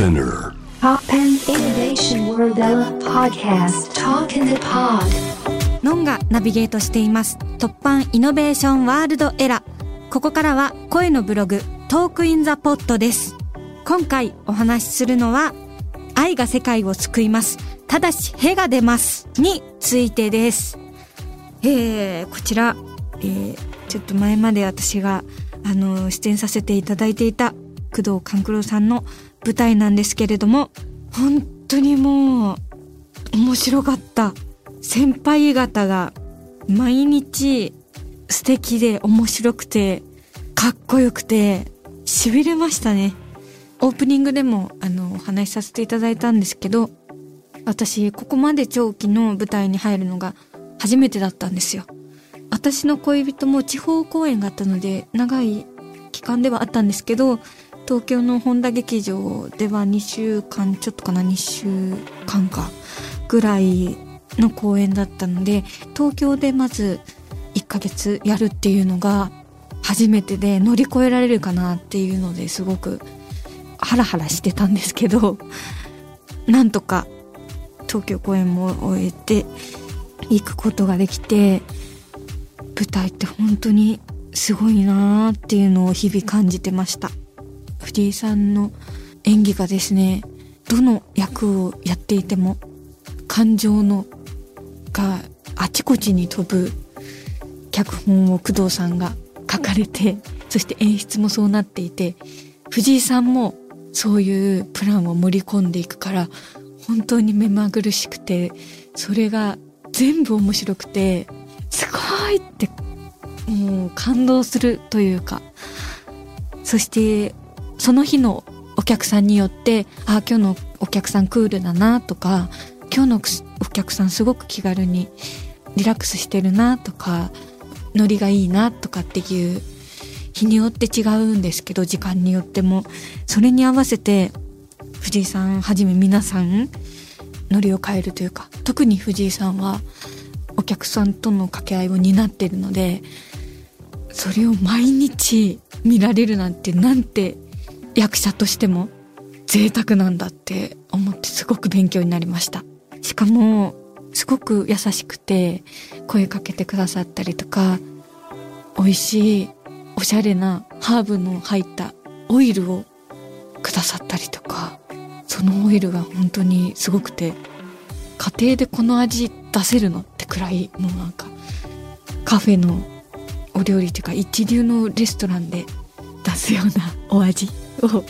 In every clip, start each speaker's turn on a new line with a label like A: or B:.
A: Spinner.
B: Pop and Innovation World Podcast. Talk in the Pod.
C: ノンがナビゲートしています。突版イノベーションワールドエラここからは声のブログトークインザポットです。今回お話しするのは愛が世界を救います。ただしへが出ます。についてです。えー、こちら、えー、ちょっと前まで私があの出演させていただいていた工藤官九郎さんの舞台なんですけれども本当にもう面白かった。先輩方が毎日素敵で面白くてかっこよくて痺れましたね。オープニングでもあのお話しさせていただいたんですけど私ここまで長期の舞台に入るのが初めてだったんですよ。私の恋人も地方公演があったので長い期間ではあったんですけど東京の本田劇場では2週間ちょっとかな2週間かぐらいの公演だったので東京でまず1ヶ月やるっていうのが初めてで乗り越えられるかなっていうのですごくハラハラしてたんですけど なんとか東京公演も終えて行くことができて舞台って本当にすごいなーっていうのを日々感じてました。藤井さんの演技がですねどの役をやっていても感情のがあちこちに飛ぶ脚本を工藤さんが書かれてそして演出もそうなっていて藤井さんもそういうプランを盛り込んでいくから本当に目まぐるしくてそれが全部面白くてすごいってもう感動するというか。そしてその日のお客さんによってああ今日のお客さんクールだなとか今日のお客さんすごく気軽にリラックスしてるなとかノリがいいなとかっていう日によって違うんですけど時間によっても。それに合わせて藤井さんはじめ皆さんノリを変えるというか特に藤井さんはお客さんとの掛け合いを担ってるのでそれを毎日見られるなんてなんて役者としても贅沢なんだって思ってすごく勉強になりました。しかもすごく優しくて声かけてくださったりとか美味しいおしゃれなハーブの入ったオイルをくださったりとかそのオイルが本当にすごくて家庭でこの味出せるのってくらいもうなんかカフェのお料理っていうか一流のレストランで出すようなお味。を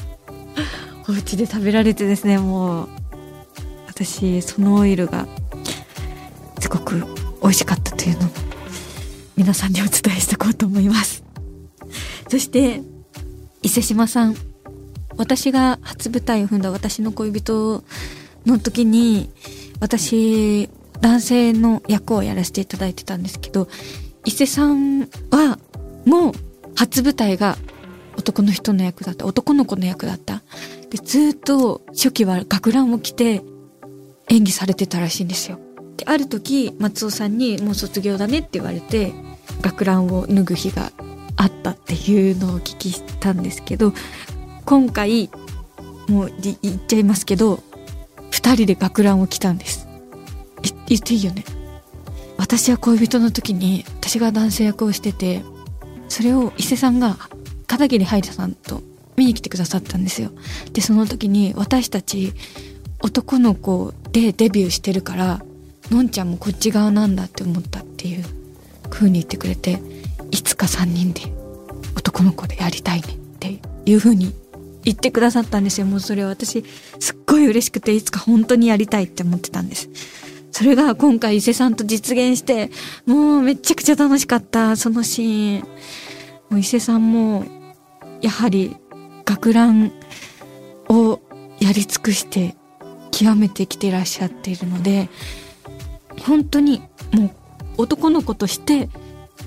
C: お家で食べられてですねもう私そのオイルがすごく美味しかったというのも皆さんにお伝えしておこうと思います。そして伊勢島さん私が初舞台を踏んだ私の恋人の時に私男性の役をやらせていただいてたんですけど伊勢さんはもう初舞台が男の人の役だった。男の子の役だった。でずっと初期は学ランを着て演技されてたらしいんですよ。である時松尾さんに「もう卒業だね」って言われて学ランを脱ぐ日があったっていうのをお聞きしたんですけど今回もう言っちゃいますけど2人で学ランを着たんです。言っていいよね。私は恋人の時に私が男性役をしててそれを伊勢さんが片桐はいさんと見に来てくださったんですよ。でその時に私たち男の子でデビューしてるからのんちゃんもこっち側なんだって思ったっていう風に言ってくれていつか3人で男の子でやりたいねっていう風に言ってくださったんですよ。もうそれは私すっごい嬉しくていつか本当にやりたいって思ってたんです。それが今回伊勢さんと実現してもうめちゃくちゃ楽しかったそのシーン。もう伊勢さんもやはり学ランをやり尽くして極めてきてらっしゃっているので本当にもう男の子として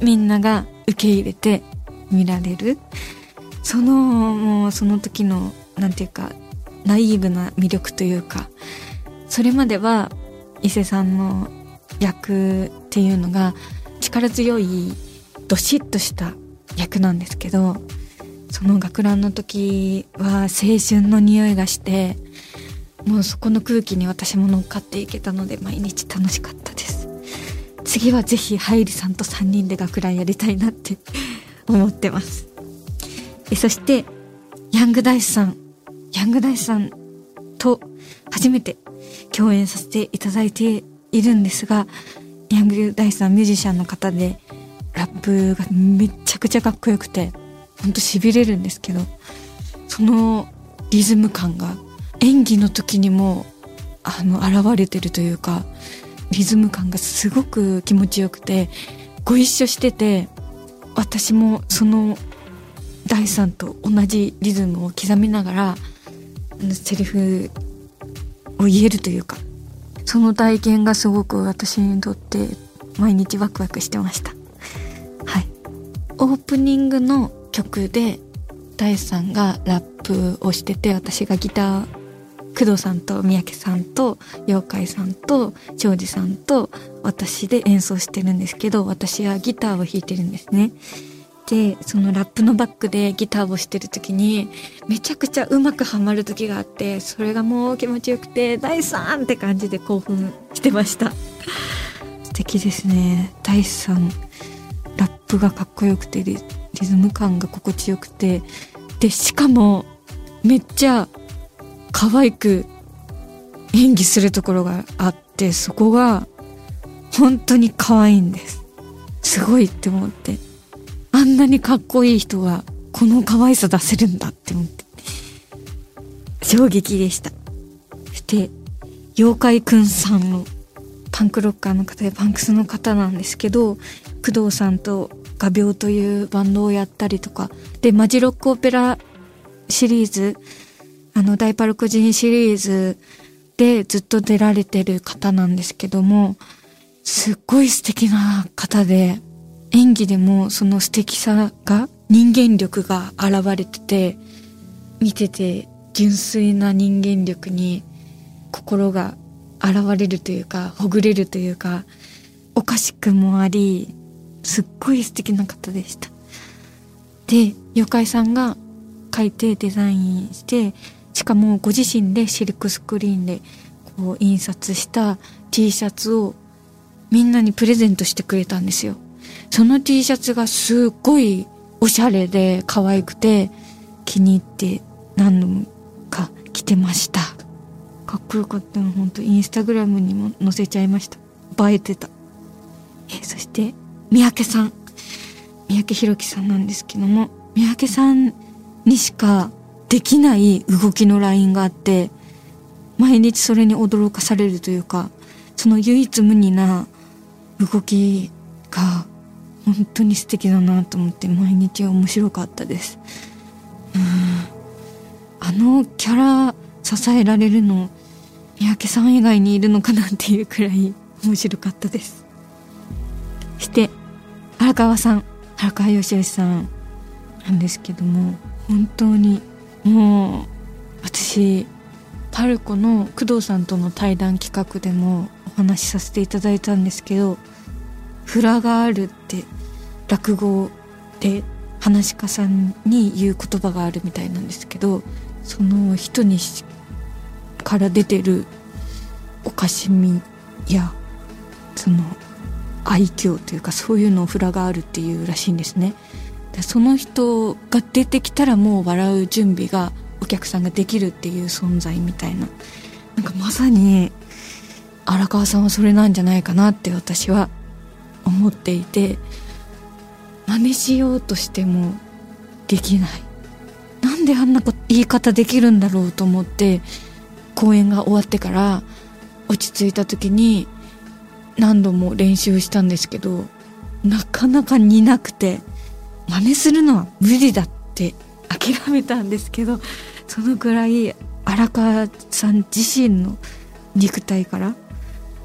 C: みんなが受け入れて見られる。そのもうその時のなんていうかナイーブな魅力というかそれまでは伊勢さんの役っていうのが力強いどしっとした役なんですけどその学ランの時は青春の匂いがしてもうそこの空気に私も乗っかっていけたので毎日楽しかったです。次はぜひハイリさんと3人で学ランやりたいなって思ってます。えそしてヤングダイスさん。ヤングダイスさんと初めて共演させていただいているんですがヤングダイスさんミュージシャンの方でラップがめちゃくちゃかっこよくてほんと痺れるんですけどそのリズム感が演技の時にもあの現れてるというかリズム感がすごく気持ちよくてご一緒してて私もその第3と同じリズムを刻みながらセリフを言えるというかその体験がすごく私にとって毎日ワクワクしてました。はい。オープニングの曲で第3がラップをしてて私がギター工藤さんと三宅さんと妖怪さんと庄司さんと私で演奏してるんですけど私はギターを弾いてるんですね。でそのラップのバックでギターをしてる時にめちゃくちゃうまくはまる時があってそれがもう気持ちよくて第3って感じで興奮してました。素敵ですね。第3ラップがかっこよくてリズム感が心地よくてでしかもめっちゃ可愛く演技するところがあってそこが本当に可愛いんです。すごいって思って。あんなにかっこいい人がこの可愛さ出せるんだって思って。衝撃でした。そして妖怪くんさんのパンクロッカーの方でパンクスの方なんですけど工藤さんと画鋲というバンドをやったりとか。でマジロックオペラシリーズあの大パルコ人シリーズでずっと出られてる方なんですけどもすっごい素敵な方で演技でもその素敵さが人間力が現れてて見てて純粋な人間力に心が現れるというかほぐれるというかおかしくもありすっごい素敵な方でした。で妖怪さんが書いてデザインしてしかもご自身でシルクスクリーンでこう印刷した T シャツをみんなにプレゼントしてくれたんですよ。その T シャツがすっごいおしゃれで可愛くて気に入って何度もか着てました。かっこよかったの本当インスタグラムにも載せちゃいました。映えてた。えそして三宅さん。三宅宏樹さんなんですけども三宅さんにしかできない動きのラインがあって毎日それに驚かされるというかその唯一無二な動きが本当に素敵だなと思って毎日面白かったです。うん。あのキャラ支えられるの三宅さん以外にいるのかなっていうくらい面白かったです。そして荒川さん荒川義義さんなんですけども本当にもう私パルコの工藤さんとの対談企画でもお話しさせていただいたんですけど「フラがある」って落語で話し家さんに言う言葉があるみたいなんですけどその人にから出てるおかしみやその愛嬌というかそういうのをフラがあるっていうらしいんですね。その人が出てきたらもう笑う準備がお客さんができるっていう存在みたいななんかまさに荒川さんはそれなんじゃないかなって私は思っていて真似しようとしてもできないなんであんな言い方できるんだろうと思って公演が終わってから落ち着いた時に何度も練習したんですけどなかなか似なくて真似するのは無理だって諦めたんですけどそのぐらい荒川さん自身の肉体から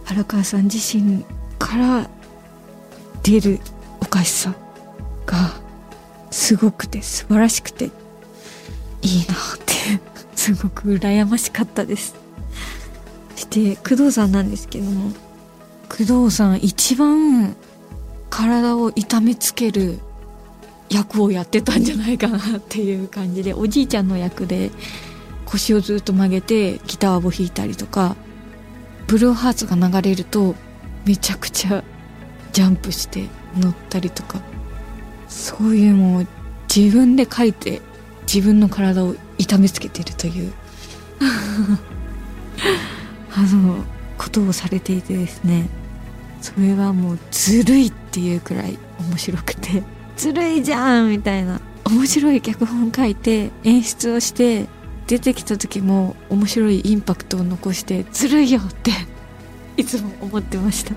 C: 荒川さん自身から出るおかしさがすごくて素晴らしくていいなってすごく羨ましかったです。して工藤さんなんですけども工藤さん一番体を痛めつける役をやってたんじゃないかなっていう感じでおじいちゃんの役で腰をずっと曲げてギターを弾いたりとかブルーハーツが流れるとめちゃくちゃジャンプして乗ったりとかそういうもう自分で書いて自分の体を痛めつけてるという。あのことをされていてですねそれはもうずるいっていうくらい面白くてずるいじゃんみたいな。面白い脚本書いて演出をして出てきた時も面白いインパクトを残してずるいよっていつも思ってました。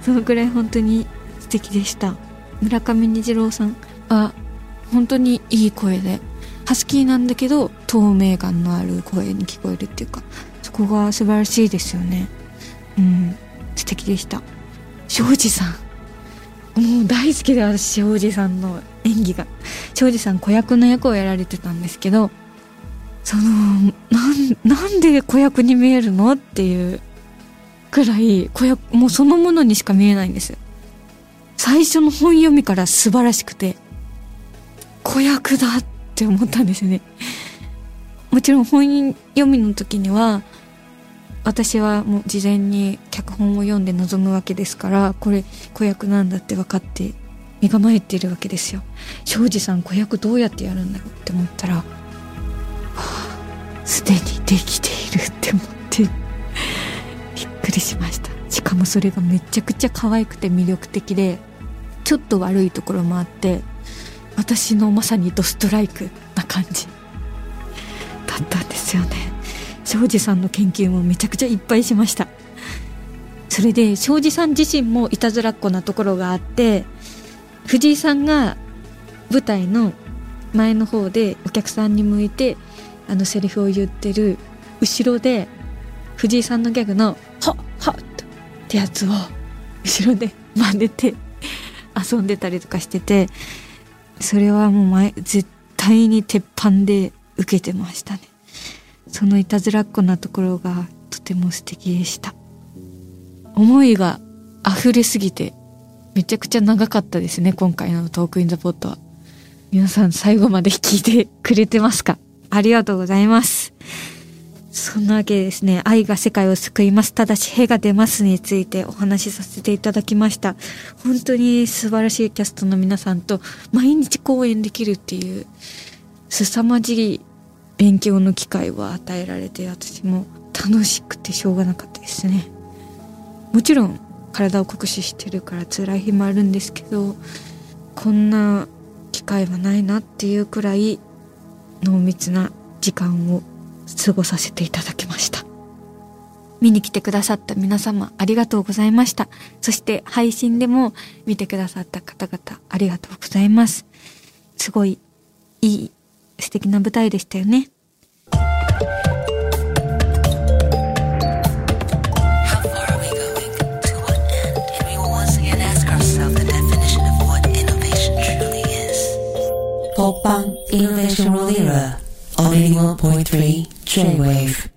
C: そのくらい本当に素敵でした。村上虹郎さんは本当にいい声でハスキーなんだけど透明感のある声に聞こえるっていうかそこが素晴らしいですよね。うん素敵でした。庄司さん。もう大好きで私庄司さんの演技が。庄司さん子役の役をやられてたんですけどそのなんで子役に見えるのっていうくらい子役もうそのものにしか見えないんです最初の本読みから素晴らしくて子役だって思ったんですね。もちろん本読みの時には私はもう事前に脚本を読んで臨むわけですからこれ子役なんだって分かって身構えているわけですよ。庄司さん子役どうやってやるんだろうって思ったらすで、にできているって思ってびっくりしました。しかもそれがめちゃくちゃ可愛くて魅力的でちょっと悪いところもあって私のまさにドストライクな感じだったんですよね。庄司さんの研究もめちゃくちゃいっぱいしました。それで庄司さん自身もいたずらっ子なところがあって藤井さんが舞台の前の方でお客さんに向いてあのセリフを言ってる後ろで藤井さんのギャグの「はっはっ」ってやつを後ろで真似て遊んでたりとかしててそれはもう前絶対に鉄板で受けてましたね。そのいたずらっ子なところがとても素敵でした思いが溢れすぎてめちゃくちゃ長かったですね今回のトークインザポットは皆さん最後まで聞いてくれてますか？ありがとうございますそんなわけでですね、愛が世界を救います。ただし、へが出ますについてお話しさせていただきました。本当に素晴らしいキャストの皆さんと毎日公演できるっていう、凄まじい勉強の機会を与えられて、私も楽しくてしょうがなかったですね。もちろん、体を酷使してるから辛い日もあるんですけど、こんな機会はないなっていうくらい濃密な時間を過ごさせていただきました。見に来てくださった皆様ありがとうございました。そして配信でも見てくださった方々ありがとうございます。すごいいい素敵な舞台でしたよね。
A: Folk Bang English Rolling on 81.3 J-Wave.